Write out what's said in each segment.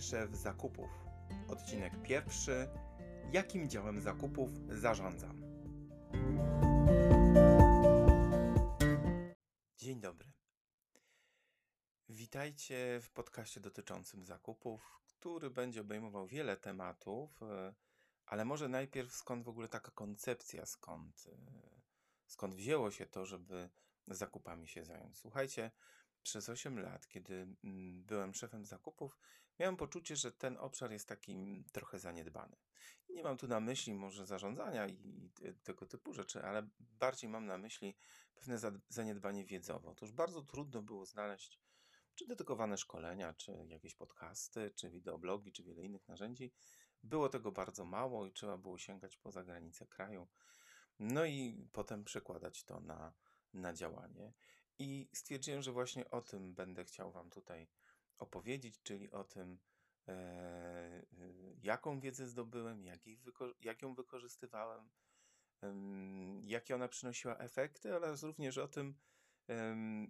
Szef zakupów. Odcinek pierwszy. Jakim działem zakupów zarządzam? Dzień dobry. Witajcie w podcaście dotyczącym zakupów, który będzie obejmował wiele tematów, e, ale może najpierw skąd w ogóle taka koncepcja, skąd, e, skąd wzięło się to, żeby zakupami się zająć. Słuchajcie, przez 8 lat, kiedy mm, byłem szefem zakupów, miałem poczucie, że ten obszar jest taki mm, trochę zaniedbany. Nie mam tu na myśli może zarządzania i tego typu rzeczy, ale bardziej mam na myśli pewne zaniedbanie wiedzowe. Otóż bardzo trudno było znaleźć czy dedykowane szkolenia, czy jakieś podcasty, czy wideoblogi, czy wiele innych narzędzi. Było tego bardzo mało i trzeba było sięgać poza granice kraju. No i potem przekładać to na, na działanie. I stwierdziłem, że właśnie o tym będę chciał Wam tutaj opowiedzieć, czyli o tym, e, jaką wiedzę zdobyłem, jak, jak ją wykorzystywałem, jakie ona przynosiła efekty, oraz również o tym,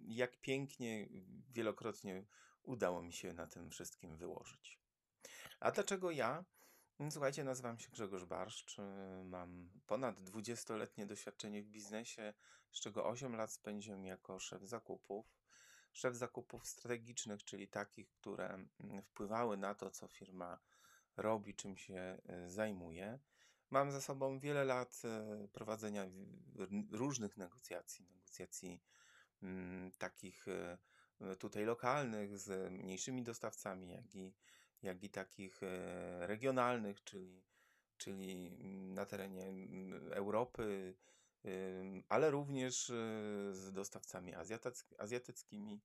jak pięknie, wielokrotnie udało mi się na tym wszystkim wyłożyć. A dlaczego ja? Słuchajcie, nazywam się Grzegorz Barszcz, y, mam ponad 20-letnie doświadczenie w biznesie, z czego 8 lat spędziłem jako szef zakupów. Szef zakupów strategicznych, czyli takich, które mm, wpływały na to, co firma robi, czym się y, zajmuje. Mam za sobą wiele lat y, prowadzenia różnych negocjacji, negocjacji mm, takich tutaj lokalnych z mniejszymi dostawcami, jak i jak i takich e, regionalnych, czyli, czyli na terenie Europy, ale również e, z dostawcami azjatyckimi.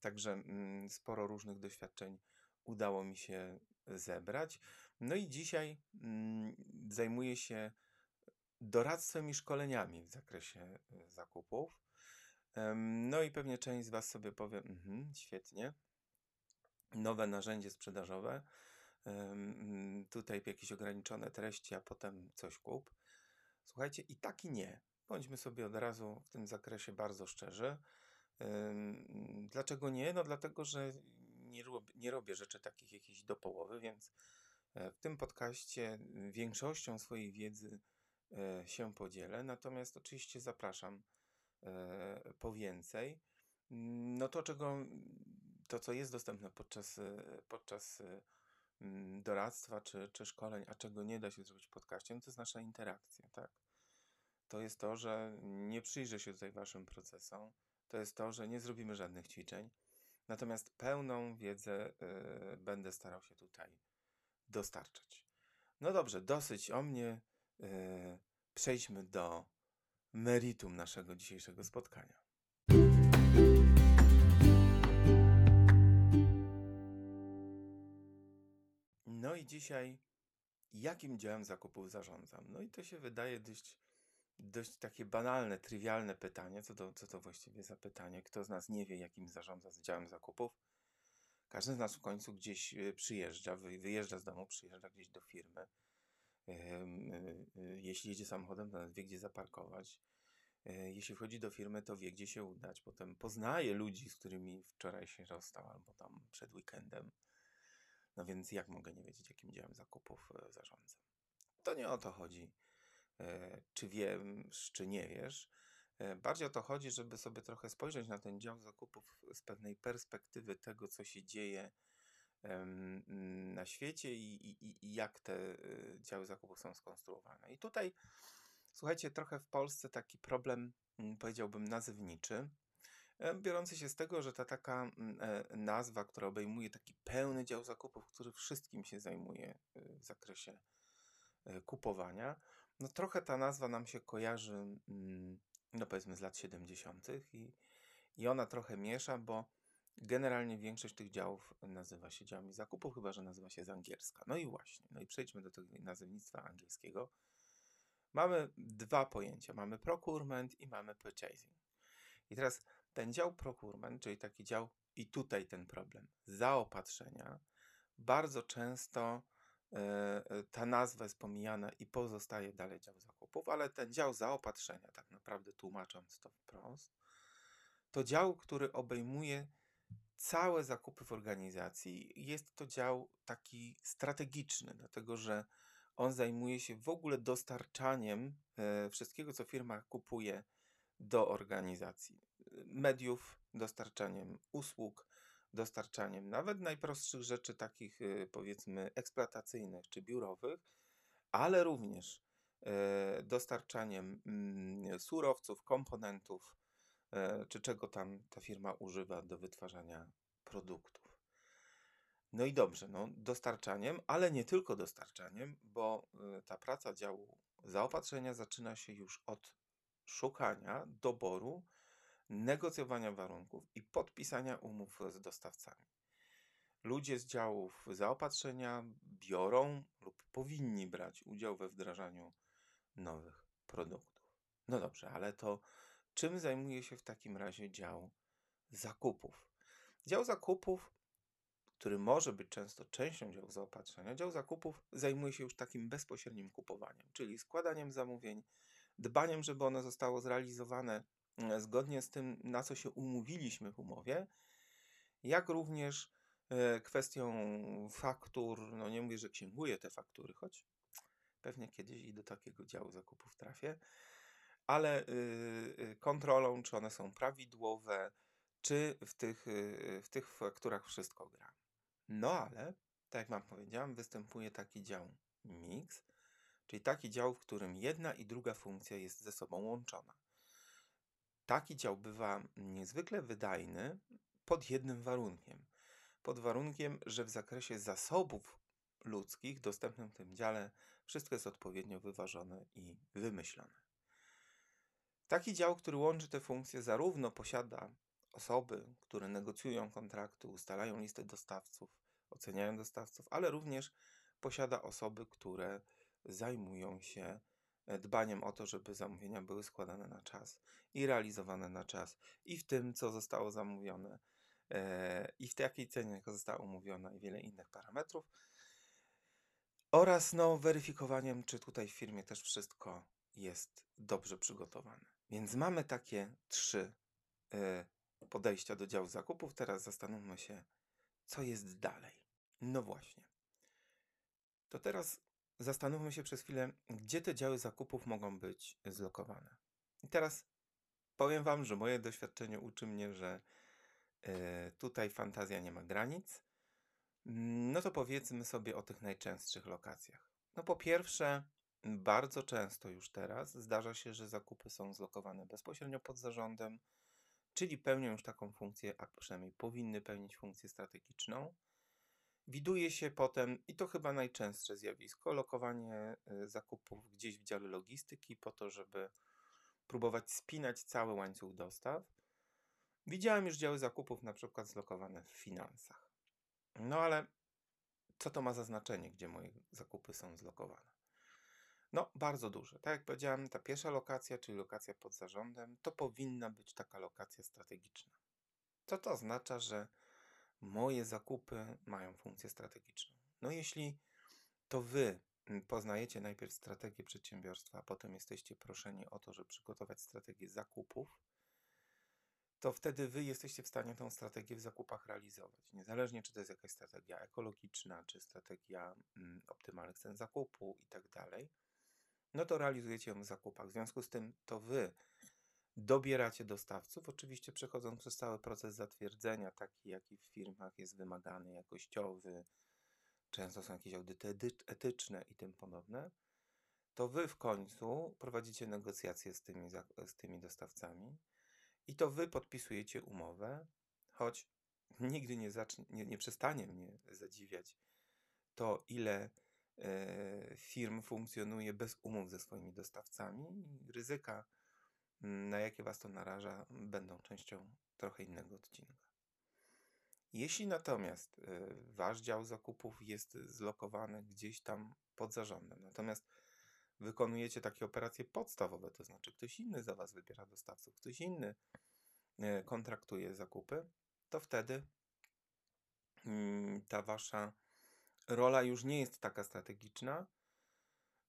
Także sporo różnych doświadczeń udało mi się zebrać. No i dzisiaj zajmuję się doradztwem i szkoleniami w zakresie e, zakupów. No i pewnie część z Was sobie powie, mhm, świetnie, nowe narzędzie sprzedażowe. Tutaj jakieś ograniczone treści, a potem coś kup. Słuchajcie, i tak i nie. Bądźmy sobie od razu w tym zakresie bardzo szczerzy. Dlaczego nie? No dlatego, że nie, robię, nie robię rzeczy takich jakichś do połowy, więc e, w tym podcaście większością swojej wiedzy e, się podzielę. Natomiast oczywiście zapraszam e, po więcej. No to, czego to, co jest dostępne podczas, podczas doradztwa czy, czy szkoleń, a czego nie da się zrobić w podcaście, no to jest nasza interakcja, tak? To jest to, że nie przyjrzę się tutaj waszym procesom, to jest to, że nie zrobimy żadnych ćwiczeń, natomiast pełną wiedzę y, będę starał się tutaj dostarczać. No dobrze, dosyć o mnie. Y, przejdźmy do meritum naszego dzisiejszego spotkania. No i dzisiaj, jakim działem zakupów zarządzam? No i to się wydaje dość, dość takie banalne, trywialne pytanie. Co to, co to właściwie za pytanie? Kto z nas nie wie, jakim zarządza z działem zakupów? Każdy z nas w końcu gdzieś e, przyjeżdża, wyjeżdża z domu, przyjeżdża gdzieś do firmy. E, e, jeśli jedzie samochodem, to wie, gdzie zaparkować. Jeśli wchodzi do firmy, to wie, gdzie się udać. Potem poznaje ludzi, z którymi wczoraj się rozstał, albo tam przed weekendem. No więc jak mogę nie wiedzieć, jakim działem zakupów zarządzam? To nie o to chodzi, czy wiem, czy nie wiesz. E, bardziej o to chodzi, żeby sobie trochę spojrzeć na ten dział zakupów z pewnej perspektywy tego, co się dzieje na świecie i, i, i jak te działy zakupów są skonstruowane. I tutaj, słuchajcie, trochę w Polsce taki problem, powiedziałbym, nazywniczy, E, biorący się z tego, że ta taka mm, e, nazwa, która obejmuje taki pełny dział zakupów, który wszystkim się zajmuje e, w zakresie kupowania, no trochę ta nazwa nam się kojarzy, mm, no powiedzmy z lat 70. i, i ona trochę miesza, bo generalnie większość tych działów nazywa się działami zakupów, chyba że nazywa się z angielska. No i właśnie, no i przejdźmy do tego nazewnictwa angielskiego. Mamy dwa pojęcia, mamy procurement i mamy purchasing. I teraz ten dział procurement, czyli taki dział, i tutaj ten problem, zaopatrzenia, bardzo często ta nazwa jest pomijana i pozostaje dalej dział zakupów, ale ten dział zaopatrzenia, tak naprawdę tłumacząc to wprost, to dział, który obejmuje całe zakupy w organizacji jest to dział taki strategiczny, dlatego że on zajmuje się w ogóle dostarczaniem e, wszystkiego, co firma kupuje do organizacji. Mediów, dostarczaniem usług, dostarczaniem nawet najprostszych rzeczy, takich e, powiedzmy eksploatacyjnych czy biurowych, ale również e, dostarczaniem mm, surowców, komponentów, e, czy czego tam ta firma używa do wytwarzania produktów. No i dobrze, no, dostarczaniem, ale nie tylko dostarczaniem, bo ta praca działu zaopatrzenia zaczyna się już od szukania, doboru, negocjowania warunków i podpisania umów z dostawcami. Ludzie z działów zaopatrzenia biorą lub powinni brać udział we wdrażaniu nowych produktów. No dobrze, ale to czym zajmuje się w takim razie dział zakupów? Dział zakupów, który może być często częścią działu zaopatrzenia, dział zakupów zajmuje się już takim bezpośrednim kupowaniem, czyli składaniem zamówień, dbaniem, żeby one zostało zrealizowane zgodnie z tym, na co się umówiliśmy w umowie, jak również e, kwestią faktur, no nie mówię, że księguję te faktury, choć pewnie kiedyś i do takiego działu zakupów trafię, ale yy, kontrolą, czy one są prawidłowe, czy w tych, yy, w tych fakturach wszystko gra. No ale, tak jak Wam powiedziałem, występuje taki dział mix, czyli taki dział, w którym jedna i druga funkcja jest ze sobą łączona. Taki dział bywa niezwykle wydajny pod jednym warunkiem. Pod warunkiem, że w zakresie zasobów ludzkich dostępnym w tym dziale wszystko jest odpowiednio wyważone i wymyślone. Taki dział, który łączy te funkcje, zarówno posiada osoby, które negocjują kontrakty, ustalają listę dostawców, oceniają dostawców, ale również posiada osoby, które zajmują się dbaniem o to, żeby zamówienia były składane na czas i realizowane na czas, i w tym, co zostało zamówione, e, i w jakiej cenie została umówiona, i wiele innych parametrów. Oraz no, weryfikowaniem, czy tutaj w firmie też wszystko jest dobrze przygotowane. Więc mamy takie trzy y, podejścia do działu zakupów. Teraz zastanówmy się, co jest dalej. No właśnie. To teraz zastanówmy się przez chwilę, gdzie te działy zakupów mogą być zlokowane. I teraz powiem Wam, że moje doświadczenie uczy mnie, że y, tutaj fantazja nie ma granic no to powiedzmy sobie o tych najczęstszych lokacjach. No po pierwsze, bardzo często już teraz zdarza się, że zakupy są zlokowane bezpośrednio pod zarządem, czyli pełnią już taką funkcję, a przynajmniej powinny pełnić funkcję strategiczną. Widuje się potem, i to chyba najczęstsze zjawisko, lokowanie y, zakupów gdzieś w dziale logistyki po to, żeby próbować spinać cały łańcuch dostaw. Widziałem już działy zakupów na przykład zlokowane w finansach. No ale co to ma za znaczenie, gdzie moje zakupy są zlokowane? No, bardzo duże. Tak jak powiedziałem, ta pierwsza lokacja, czyli lokacja pod zarządem, to powinna być taka lokacja strategiczna. Co to oznacza, że moje zakupy mają funkcję strategiczną? No, jeśli to wy poznajecie najpierw strategię przedsiębiorstwa, a potem jesteście proszeni o to, żeby przygotować strategię zakupów, to wtedy wy jesteście w stanie tą strategię w zakupach realizować. Niezależnie, czy to jest jakaś strategia ekologiczna, czy strategia mm, optymalnych cen zakupu i tak dalej, no to realizujecie ją w zakupach. W związku z tym to wy dobieracie dostawców, oczywiście przechodząc przez cały proces zatwierdzenia, taki jaki w firmach jest wymagany, jakościowy, często są jakieś audyty etyczne i tym podobne, to wy w końcu prowadzicie negocjacje z tymi, z tymi dostawcami i to wy podpisujecie umowę, choć nigdy nie, zacznie, nie, nie przestanie mnie zadziwiać to, ile e, firm funkcjonuje bez umów ze swoimi dostawcami. Ryzyka, mm, na jakie was to naraża, będą częścią trochę innego odcinka. Jeśli natomiast e, wasz dział zakupów jest zlokowany gdzieś tam pod zarządem, natomiast wykonujecie takie operacje podstawowe, to znaczy ktoś inny za Was wybiera dostawców, ktoś inny e, kontraktuje zakupy, to wtedy mm, ta Wasza rola już nie jest taka strategiczna,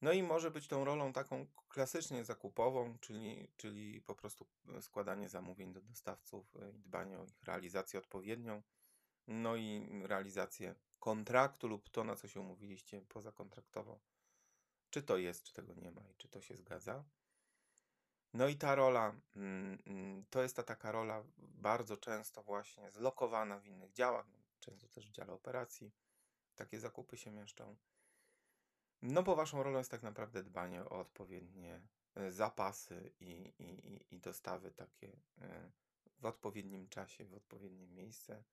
No i może być tą rolą taką klasycznie zakupową, czyli, czyli po prostu składanie zamówień do dostawców i dbanie o ich realizację odpowiednią, no i realizację kontraktu lub to, na co się umówiliście pozakontraktowo. Czy to jest, czy tego nie ma i czy to się zgadza. No i ta rola, mm, mm, to jest ta taka rola bardzo często właśnie zlokowana w innych działach, często też w dziale operacji. Takie zakupy się mieszczą. No bo waszą rolą jest tak naprawdę dbanie o odpowiednie e, zapasy i, i, i dostawy takie e, w odpowiednim czasie, w odpowiednie miejsce.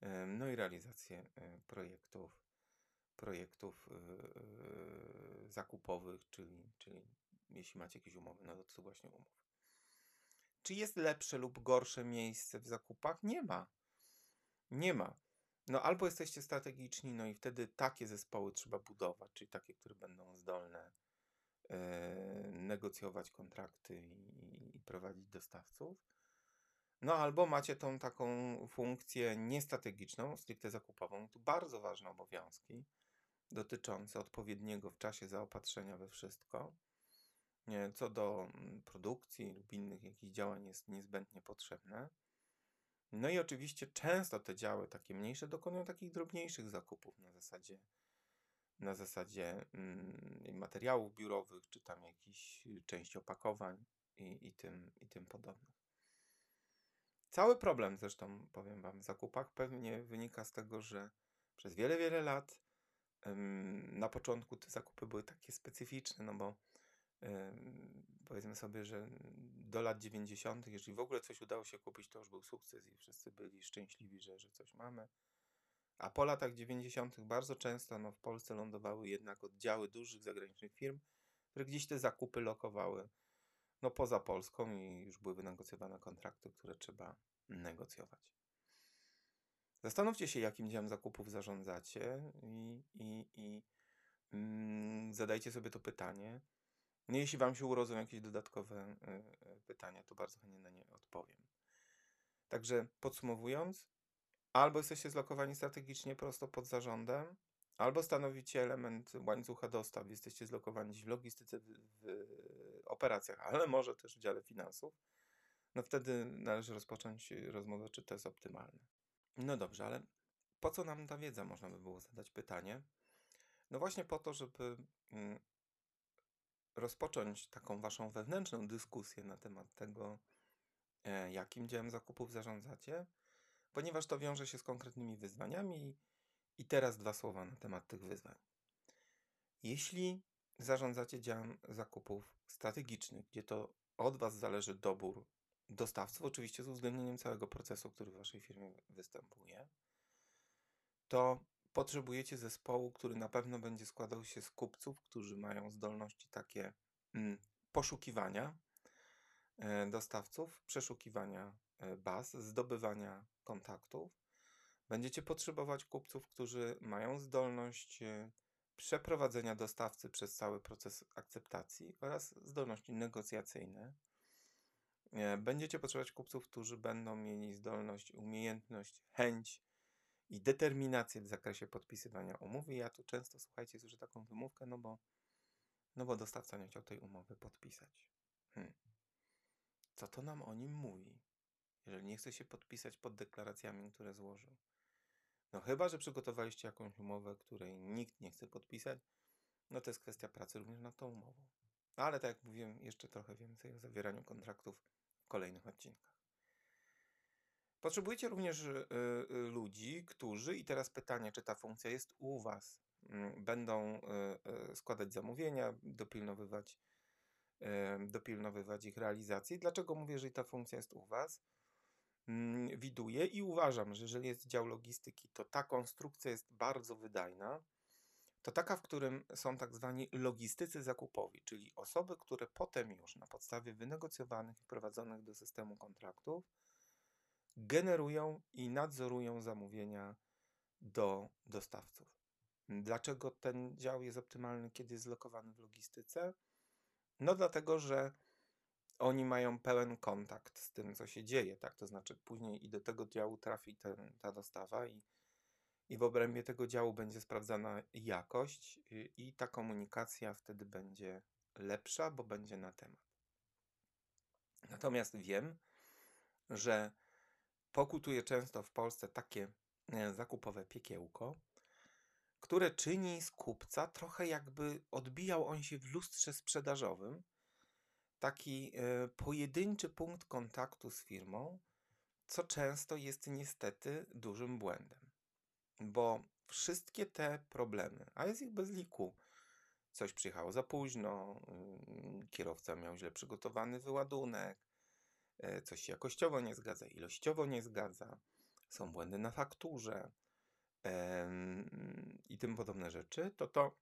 E, no i realizację projektów, projektów zakupowych, czyli, czyli jeśli macie jakieś umowy, no to właśnie umów. Czy jest lepsze lub gorsze miejsce w zakupach? Nie ma. Nie ma. No albo jesteście strategiczni, no i wtedy takie zespoły trzeba budować, czyli takie, które będą zdolne e, negocjować kontrakty i, i prowadzić dostawców. No albo macie tą taką funkcję niestrategiczną, stricte zakupową. Tu bardzo ważne obowiązki dotyczące odpowiedniego w czasie zaopatrzenia we wszystko. Nie, co do mm, produkcji lub innych jakichś działań jest niezbędnie potrzebne. No i oczywiście często te działy takie mniejsze dokonują takich drobniejszych zakupów na zasadzie na zasadzie mm, materiałów biurowych, czy tam jakichś części opakowań i, i, tym, i tym podobnych. Cały problem zresztą, powiem Wam, w zakupach pewnie wynika z tego, że przez wiele, wiele lat na początku te zakupy były takie specyficzne, no bo powiedzmy sobie, że do lat 90., jeżeli w ogóle coś udało się kupić, to już był sukces i wszyscy byli szczęśliwi, że, że coś mamy. A po latach 90. bardzo często no, w Polsce lądowały jednak oddziały dużych zagranicznych firm, które gdzieś te zakupy lokowały no, poza Polską i już były wynegocjowane kontrakty, które trzeba negocjować. Zastanówcie się, jakim działem zakupów zarządzacie i, i, i mm, zadajcie sobie to pytanie. No, jeśli Wam się urodzą jakieś dodatkowe e, e, pytania, to bardzo chętnie na nie odpowiem. Także podsumowując, albo jesteście zlokowani strategicznie prosto pod zarządem, albo stanowicie element łańcucha dostaw, jesteście zlokowani w logistyce, w, w operacjach, ale może też w dziale finansów, no wtedy należy rozpocząć rozmowę, czy to jest optymalne. No dobrze, ale po co nam ta wiedza, można by było zadać pytanie. No właśnie po to, żeby mm, rozpocząć taką waszą wewnętrzną dyskusję na temat tego, e, jakim działem zakupów zarządzacie, ponieważ to wiąże się z konkretnymi wyzwaniami. I teraz dwa słowa na temat tych wyzwań. Jeśli zarządzacie działem zakupów strategicznych, gdzie to od Was zależy dobór dostawców, oczywiście z uwzględnieniem całego procesu, który w Waszej firmie występuje, to potrzebujecie zespołu, który na pewno będzie składał się z kupców, którzy mają zdolności takie mm, poszukiwania e, dostawców, przeszukiwania e, baz, zdobywania kontaktów. Będziecie potrzebować kupców, którzy mają zdolność e, przeprowadzenia dostawcy przez cały proces akceptacji oraz zdolności negocjacyjne. Będziecie potrzebować kupców, którzy będą mieli zdolność, umiejętność, chęć i determinację w zakresie podpisywania umowy. Ja tu często, słuchajcie, słyszę taką wymówkę, no bo, no bo dostawca nie chciał tej umowy podpisać. Hmm. Co to nam o nim mówi? Jeżeli nie chce się podpisać pod deklaracjami, które złożył. No chyba, że przygotowaliście jakąś umowę, której nikt nie chce podpisać, no to jest kwestia pracy również nad tą umową. Ale tak jak mówiłem, jeszcze trochę więcej o zawieraniu kontraktów w kolejnych odcinkach. Potrzebujecie również y, y, ludzi, którzy, i teraz pytanie, czy ta funkcja jest u Was, mm, będą y, składać zamówienia, dopilnowywać, dopilnowywać ich realizacji. Dlaczego mówię, że ta funkcja jest u Was? Mm, widuję i uważam, że jeżeli jest dział logistyki, to ta konstrukcja jest bardzo wydajna. To taka, w którym są tak zwani logistycy zakupowi, czyli osoby, które potem już na podstawie wynegocjowanych i do systemu kontraktów generują i nadzorują zamówienia do dostawców. Dlaczego ten dział jest optymalny, kiedy jest zlokowany w logistyce? No dlatego, że oni mają pełen kontakt z tym, co się dzieje, tak? To znaczy później i do tego działu trafi ten, ta dostawa i, i w obrębie tego działu będzie sprawdzana jakość y, i ta komunikacja wtedy będzie lepsza, bo będzie na temat. Natomiast wiem, że pokutuje często w Polsce takie e, zakupowe piekiełko, które czyni z kupca trochę jakby odbijał on się w lustrze sprzedażowym. Taki e, pojedynczy punkt kontaktu z firmą, co często jest niestety dużym błędem. Bo wszystkie te problemy, a jest ich bez liku, coś przyjechało za późno, mm, kierowca miał źle przygotowany wyładunek, coś się jakościowo nie zgadza, ilościowo nie zgadza, są błędy na fakturze i tym podobne rzeczy, to to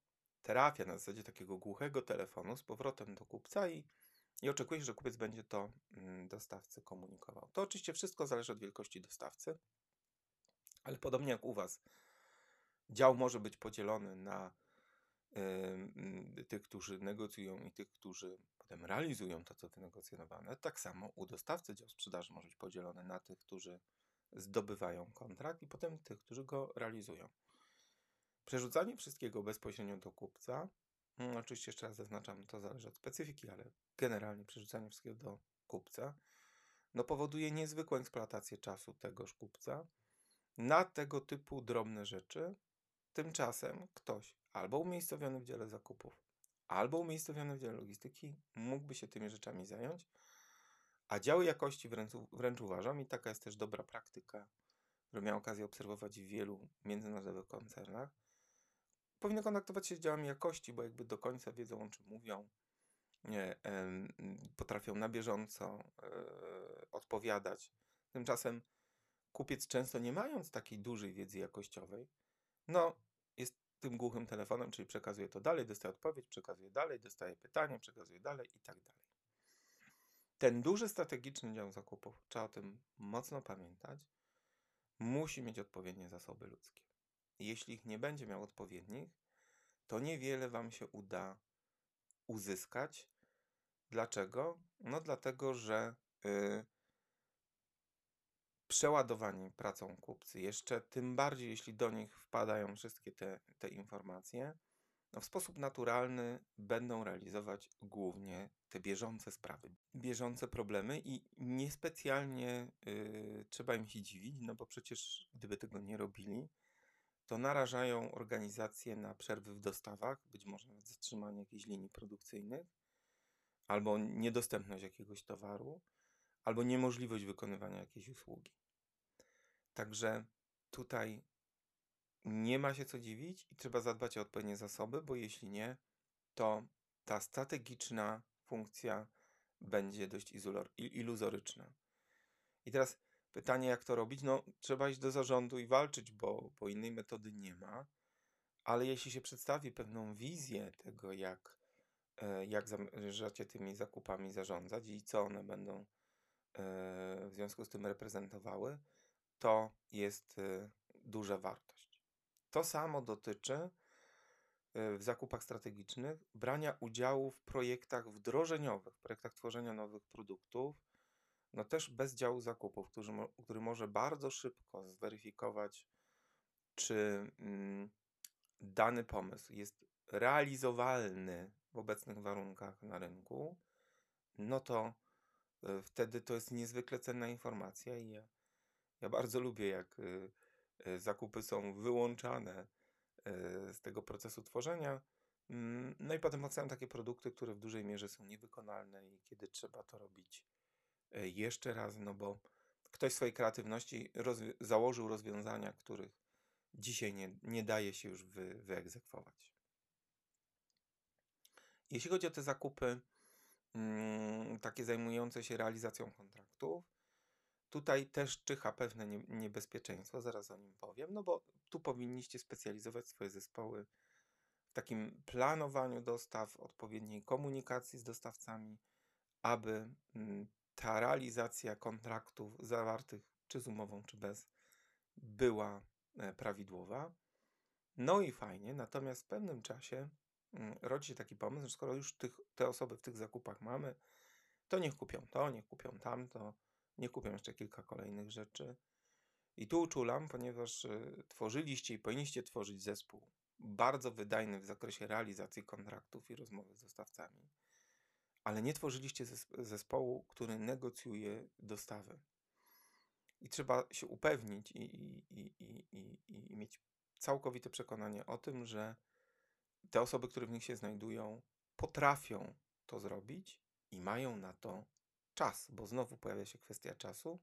trafia na zasadzie takiego głuchego telefonu z powrotem do kupca i, i oczekuje, że kupiec będzie to mm, dostawcy komunikował. To oczywiście wszystko zależy od wielkości dostawcy, ale podobnie jak u Was, dział może być podzielony na tych, którzy negocjują i tych, którzy potem realizują to, co wynegocjonowane. Tak samo u dostawcy dział sprzedaży może być podzielony na tych, którzy zdobywają kontrakt i potem tych, którzy go realizują. Przerzucanie wszystkiego bezpośrednio do kupca, mm, oczywiście jeszcze raz zaznaczam, to zależy od specyfiki, ale generalnie przerzucanie wszystkiego do kupca, no powoduje niezwykłą eksploatację czasu tegoż kupca na tego typu drobne rzeczy. Tymczasem ktoś albo umiejscowiony w dziale zakupów, albo umiejscowiony w dziale logistyki mógłby się tymi rzeczami zająć, a działy jakości wręcz, wręcz uważam, i taka jest też dobra praktyka, że miałem okazję obserwować w wielu międzynarodowych koncernach, powinny kontaktować się z działami jakości, bo jakby do końca wiedzą, o czym mówią, nie, potrafią na bieżąco e, odpowiadać. Tymczasem kupiec często nie mając takiej dużej wiedzy jakościowej, no tym głuchym telefonem, czyli przekazuje to dalej, dostaje odpowiedź, przekazuje dalej, dostaje pytanie, przekazuje dalej i tak dalej. Ten duży strategiczny dział zakupów, trzeba o tym mocno pamiętać, musi mieć odpowiednie zasoby ludzkie. Jeśli ich nie będzie miał odpowiednich, to niewiele Wam się uda uzyskać. Dlaczego? No dlatego, że yy, przeładowani pracą kupcy, jeszcze tym bardziej jeśli do nich wpadają wszystkie te, te informacje, no w sposób naturalny będą realizować głównie te bieżące sprawy, bieżące problemy i niespecjalnie yy, trzeba im się dziwić, no bo przecież gdyby tego nie robili, to narażają organizację na przerwy w dostawach, być może zatrzymanie jakiejś linii produkcyjnych, albo niedostępność jakiegoś towaru, albo niemożliwość wykonywania jakiejś usługi. Także tutaj nie ma się co dziwić i trzeba zadbać o odpowiednie zasoby, bo jeśli nie, to ta strategiczna funkcja będzie dość iluzoryczna. I teraz pytanie, jak to robić? No, trzeba iść do zarządu i walczyć, bo, bo innej metody nie ma. Ale jeśli się przedstawi pewną wizję tego, jak, e, jak zamierzacie tymi zakupami zarządzać i co one będą w związku z tym reprezentowały, to jest e, duża wartość. To samo dotyczy e, w zakupach strategicznych brania udziału w projektach wdrożeniowych, projektach tworzenia nowych produktów, no też bez działu zakupów, który, który może bardzo szybko zweryfikować, czy mm, dany pomysł jest realizowalny w obecnych warunkach na rynku, no to wtedy to jest niezwykle cenna informacja i ja, ja bardzo lubię, jak y, y, zakupy są wyłączane z tego procesu tworzenia. Mm, no i potem powstają takie produkty, które w dużej mierze są niewykonalne i kiedy trzeba to robić E, jeszcze raz, no bo ktoś swojej kreatywności rozwi założył rozwiązania, których dzisiaj nie, nie daje się już wy wyegzekwować. Jeśli chodzi o te zakupy takie zajmujące się realizacją kontraktów, tutaj też czyha pewne nie, niebezpieczeństwo, zaraz o nim powiem, no bo tu powinniście specjalizować swoje zespoły w takim planowaniu dostaw, odpowiedniej komunikacji z dostawcami, aby mm, ta realizacja kontraktów zawartych czy z umową, czy bez, była e, prawidłowa. No i fajnie, natomiast w pewnym czasie mm, rodzi się taki pomysł, że skoro już tych, te osoby w tych zakupach mamy, to niech kupią to, niech kupią tamto, niech kupią jeszcze kilka kolejnych rzeczy. I tu uczulam, ponieważ y, tworzyliście i powinniście tworzyć zespół bardzo wydajny w zakresie realizacji kontraktów i rozmowy z dostawcami, ale nie tworzyliście zespołu, który negocjuje dostawy. I trzeba się upewnić i, i, i, i mieć całkowite przekonanie o tym, że te osoby, które w nich się znajdują, potrafią to zrobić i mają na to czas, bo znowu pojawia się kwestia czasu.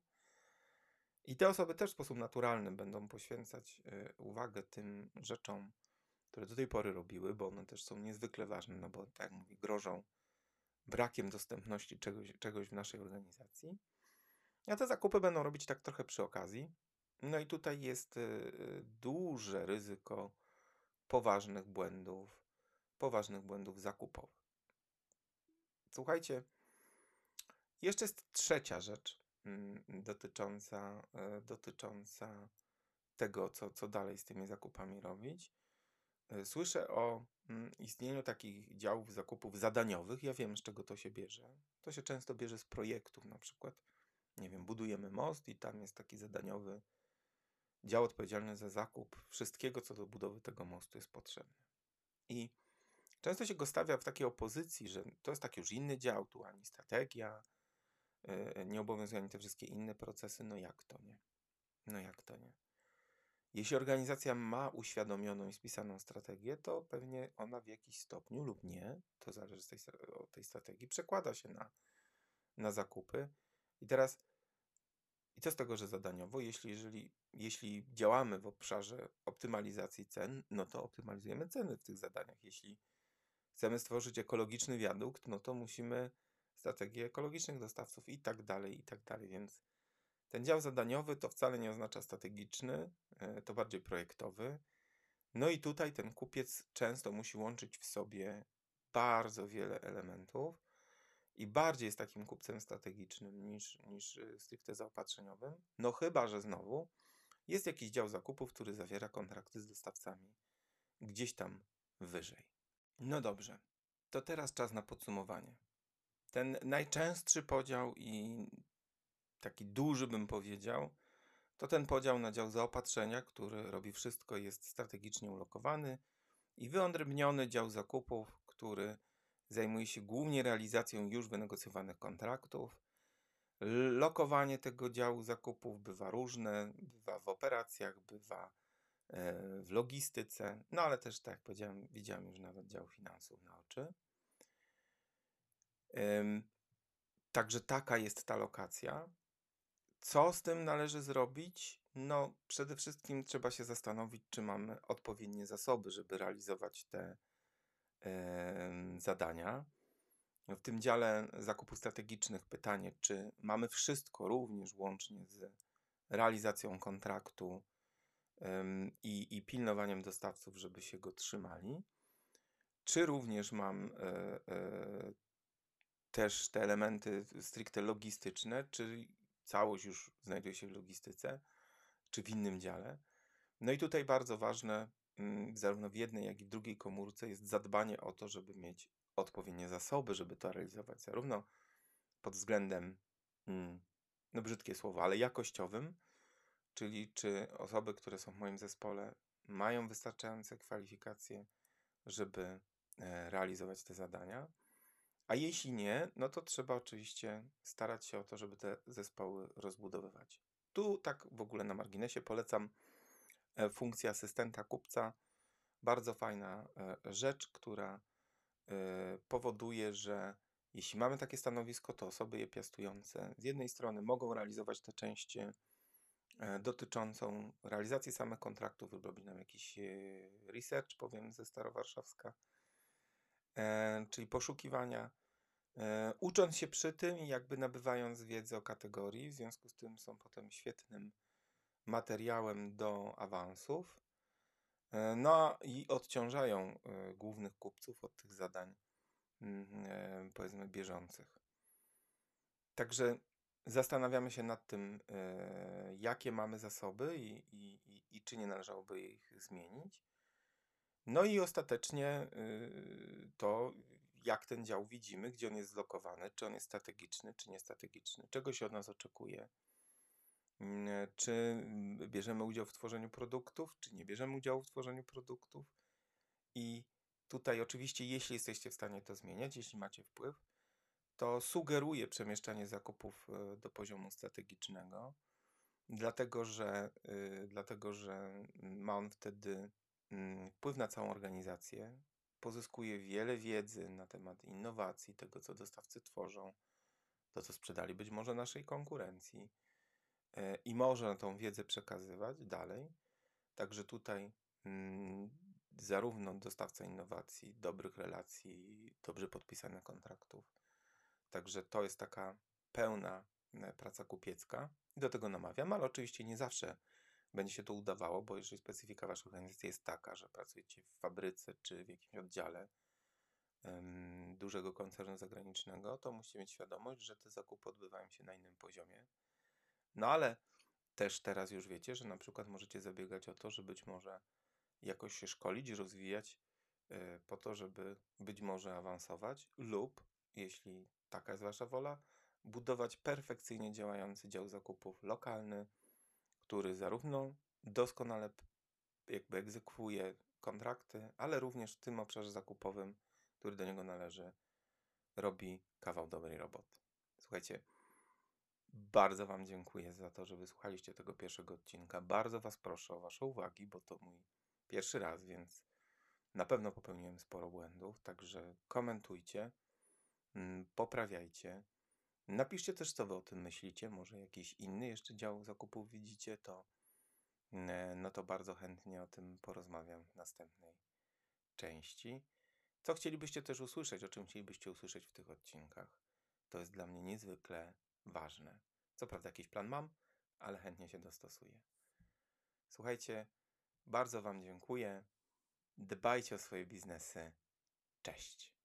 I te osoby też w sposób naturalny będą poświęcać y, uwagę tym rzeczom, które do tej pory robiły, bo one też są niezwykle ważne, no bo tak jak mówię, grożą brakiem dostępności czegoś, czegoś w naszej organizacji. A te zakupy będą robić tak trochę przy okazji. No i tutaj jest y, y, duże ryzyko poważnych błędów, poważnych błędów zakupowych. Słuchajcie, jeszcze jest trzecia rzecz mm, dotycząca, e, dotycząca tego, co, co dalej z tymi zakupami robić. E, słyszę o mm, istnieniu takich działów zakupów zadaniowych. Ja wiem, z czego to się bierze. To się często bierze z projektów, na przykład, nie wiem, budujemy most i tam jest taki zadaniowy dział odpowiedzialny za zakup wszystkiego, co do budowy tego mostu jest potrzebne. I często się go stawia w takiej opozycji, że to jest taki już inny dział, tu ani strategia, yy, nie obowiązują te wszystkie inne procesy. No jak to nie? No jak to nie? Jeśli organizacja ma uświadomioną i spisaną strategię, to pewnie ona w jakiś stopniu lub nie, to zależy od tej strategii, przekłada się na, na zakupy. I teraz, i co z tego, że zadaniowo? Jeśli, jeżeli, jeśli działamy w obszarze optymalizacji cen, no to optymalizujemy ceny w tych zadaniach. Jeśli chcemy stworzyć ekologiczny wiadukt, no to musimy strategię ekologicznych dostawców i tak dalej, i tak dalej. Więc ten dział zadaniowy to wcale nie oznacza strategiczny, e, to bardziej projektowy. No i tutaj ten kupiec często musi łączyć w sobie bardzo wiele elementów i bardziej jest takim kupcem strategicznym niż, niż e, stricte zaopatrzeniowym. No chyba, że znowu jest jakiś dział zakupów, który zawiera kontrakty z dostawcami gdzieś tam wyżej. No dobrze, to teraz czas na podsumowanie. Ten najczęstszy podział i taki duży bym powiedział, to ten podział na dział zaopatrzenia, który robi wszystko, jest strategicznie ulokowany i wyodrębniony dział zakupów, który zajmuje się głównie realizacją już wynegocjowanych kontraktów. Lokowanie tego działu zakupów bywa różne, bywa w operacjach, bywa e, w logistyce, no ale też, tak jak powiedziałem, widziałem już nawet dział finansów na oczy. Także taka jest ta lokacja. Co z tym należy zrobić? No, przede wszystkim trzeba się zastanowić, czy mamy odpowiednie zasoby, żeby realizować te zadania. W tym dziale zakupów strategicznych pytanie, czy mamy wszystko również łącznie z realizacją kontraktu i, i pilnowaniem dostawców, żeby się go trzymali. Czy również mam e, e, też te elementy stricte logistyczne, czy całość już znajduje się w logistyce, czy w innym dziale. No i tutaj bardzo ważne, zarówno w jednej, jak i w drugiej komórce, jest zadbanie o to, żeby mieć odpowiednie zasoby, żeby to realizować, zarówno pod względem, mm, no brzydkie słowo, ale jakościowym, czyli czy osoby, które są w moim zespole, mają wystarczające kwalifikacje, żeby e, realizować te zadania. A jeśli nie, no to trzeba oczywiście starać się o to, żeby te zespoły rozbudowywać. Tu tak w ogóle na marginesie polecam e, funkcję asystenta kupca. Bardzo fajna e, rzecz, która e, powoduje, że jeśli mamy takie stanowisko, to osoby je piastujące z jednej strony mogą realizować tę część dotyczącą realizacji samych kontraktów, robić nam jakiś research, powiem ze Starowarszawska, czyli poszukiwania, ucząc się przy tym i jakby nabywając wiedzę o kategorii, w związku z tym są potem świetnym materiałem do awansów. E, no i odciążają e, głównych kupców od tych zadań, mm, powiedzmy, bieżących. Także zastanawiamy się nad tym, jakie mamy zasoby i, i, i, czy nie należałoby ich zmienić. No i ostatecznie to jak ten dział widzimy, gdzie on jest zlokowany, czy on jest strategiczny, czy niestrategiczny, czego się od nas oczekuje, czy mm, bierzemy udział w tworzeniu produktów, czy nie bierzemy udziału w tworzeniu produktów. I tutaj oczywiście, jeśli jesteście w stanie to zmieniać, jeśli macie wpływ, to sugeruję przemieszczanie zakupów e, do poziomu strategicznego, dlatego że, y, dlatego że ma on wtedy mm, wpływ na całą organizację, pozyskuje wiele wiedzy na temat innowacji, tego co dostawcy tworzą, to co sprzedali być może naszej konkurencji e, i może tą wiedzę przekazywać dalej. Także tutaj mm, zarówno dostawca innowacji, dobrych relacji, dobrze podpisanych kontraktów. Także to jest taka pełna e, praca kupiecka i do tego namawiam, ale oczywiście nie zawsze będzie się to udawało, bo jeżeli specyfika waszej organizacji jest taka, że pracujecie w fabryce czy w jakimś oddziale em, dużego koncernu zagranicznego, to musicie mieć świadomość, że te zakupy odbywają się na innym poziomie. No ale też teraz już wiecie, że na przykład możecie zabiegać o to, że być może jakoś się szkolić, rozwijać e, po to, żeby być może awansować lub, jeśli taka jest wasza wola, budować perfekcyjnie działający dział zakupów lokalny, który zarówno doskonale jakby egzekwuje kontrakty, ale również w tym obszarze zakupowym, który do niego należy, robi kawał dobrej roboty. Słuchajcie, bardzo Wam dziękuję za to, że wysłuchaliście tego pierwszego odcinka. Bardzo Was proszę o Wasze uwagi, bo to mój pierwszy raz, więc na pewno popełniłem sporo błędów. Także komentujcie, mm, poprawiajcie. Napiszcie też, co Wy o tym myślicie. Może jakiś inny jeszcze dział zakupów widzicie, to e, no to bardzo chętnie o tym porozmawiam w następnej części. Co chcielibyście też usłyszeć, o czym chcielibyście usłyszeć w tych odcinkach? To jest dla mnie niezwykle ważne. Co prawda jakiś plan mam, ale chętnie się dostosuję. Słuchajcie, bardzo Wam dziękuję. Dbajcie o swoje biznesy. Cześć.